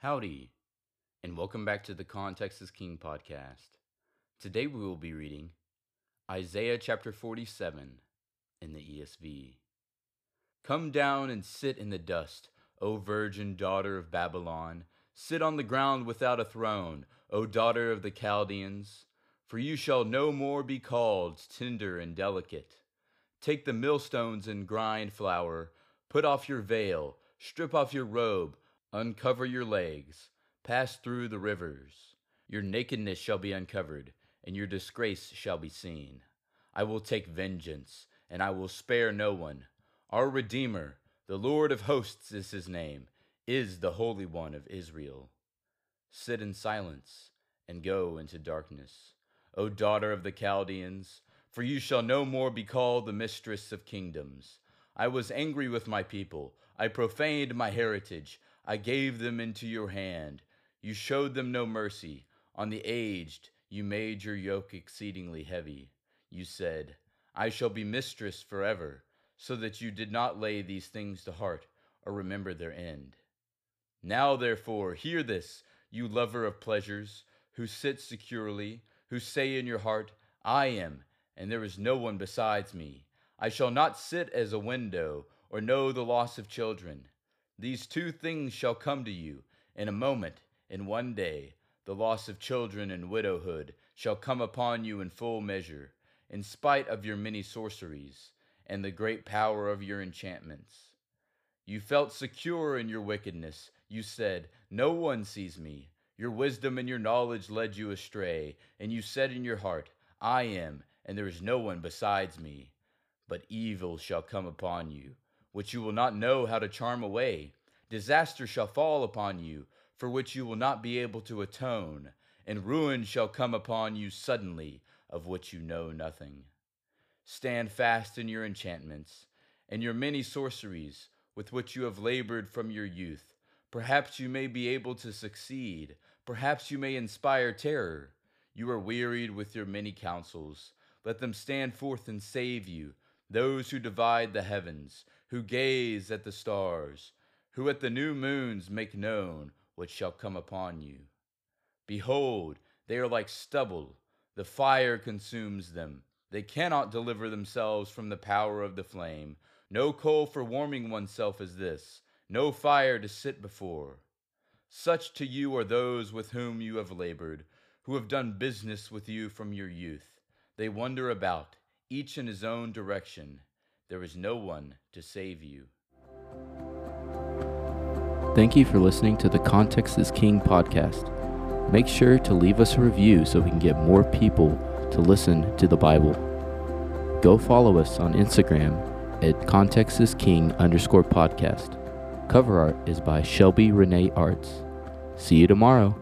Howdy, and welcome back to the Context is King podcast. Today we will be reading Isaiah chapter 47 in the ESV. Come down and sit in the dust, O virgin daughter of Babylon. Sit on the ground without a throne, O daughter of the Chaldeans. For you shall no more be called tender and delicate. Take the millstones and grind flour. Put off your veil, strip off your robe Uncover your legs, pass through the rivers. Your nakedness shall be uncovered, and your disgrace shall be seen. I will take vengeance, and I will spare no one. Our Redeemer, the Lord of hosts is his name, is the Holy One of Israel. Sit in silence and go into darkness, O daughter of the Chaldeans, for you shall no more be called the mistress of kingdoms. I was angry with my people, I profaned my heritage. I gave them into your hand. You showed them no mercy. On the aged, you made your yoke exceedingly heavy. You said, I shall be mistress forever, so that you did not lay these things to heart or remember their end. Now, therefore, hear this, you lover of pleasures, who sit securely, who say in your heart, I am, and there is no one besides me. I shall not sit as a window, or know the loss of children. These two things shall come to you in a moment, in one day. The loss of children and widowhood shall come upon you in full measure, in spite of your many sorceries and the great power of your enchantments. You felt secure in your wickedness. You said, No one sees me. Your wisdom and your knowledge led you astray, and you said in your heart, I am, and there is no one besides me. But evil shall come upon you which you will not know how to charm away. Disaster shall fall upon you, for which you will not be able to atone, and ruin shall come upon you suddenly, of which you know nothing. Stand fast in your enchantments, and your many sorceries, with which you have labored from your youth. Perhaps you may be able to succeed, perhaps you may inspire terror. You are wearied with your many counsels. Let them stand forth and save you those who divide the heavens, who gaze at the stars, who at the new moons make known what shall come upon you. Behold, they are like stubble, the fire consumes them. They cannot deliver themselves from the power of the flame. No coal for warming oneself is this, no fire to sit before. Such to you are those with whom you have labored, who have done business with you from your youth. They wander about each in his own direction. There is no one to save you. Thank you for listening to the Context is King podcast. Make sure to leave us a review so we can get more people to listen to the Bible. Go follow us on Instagram at Context is King underscore podcast. Cover art is by Shelby Renee Arts. See you tomorrow.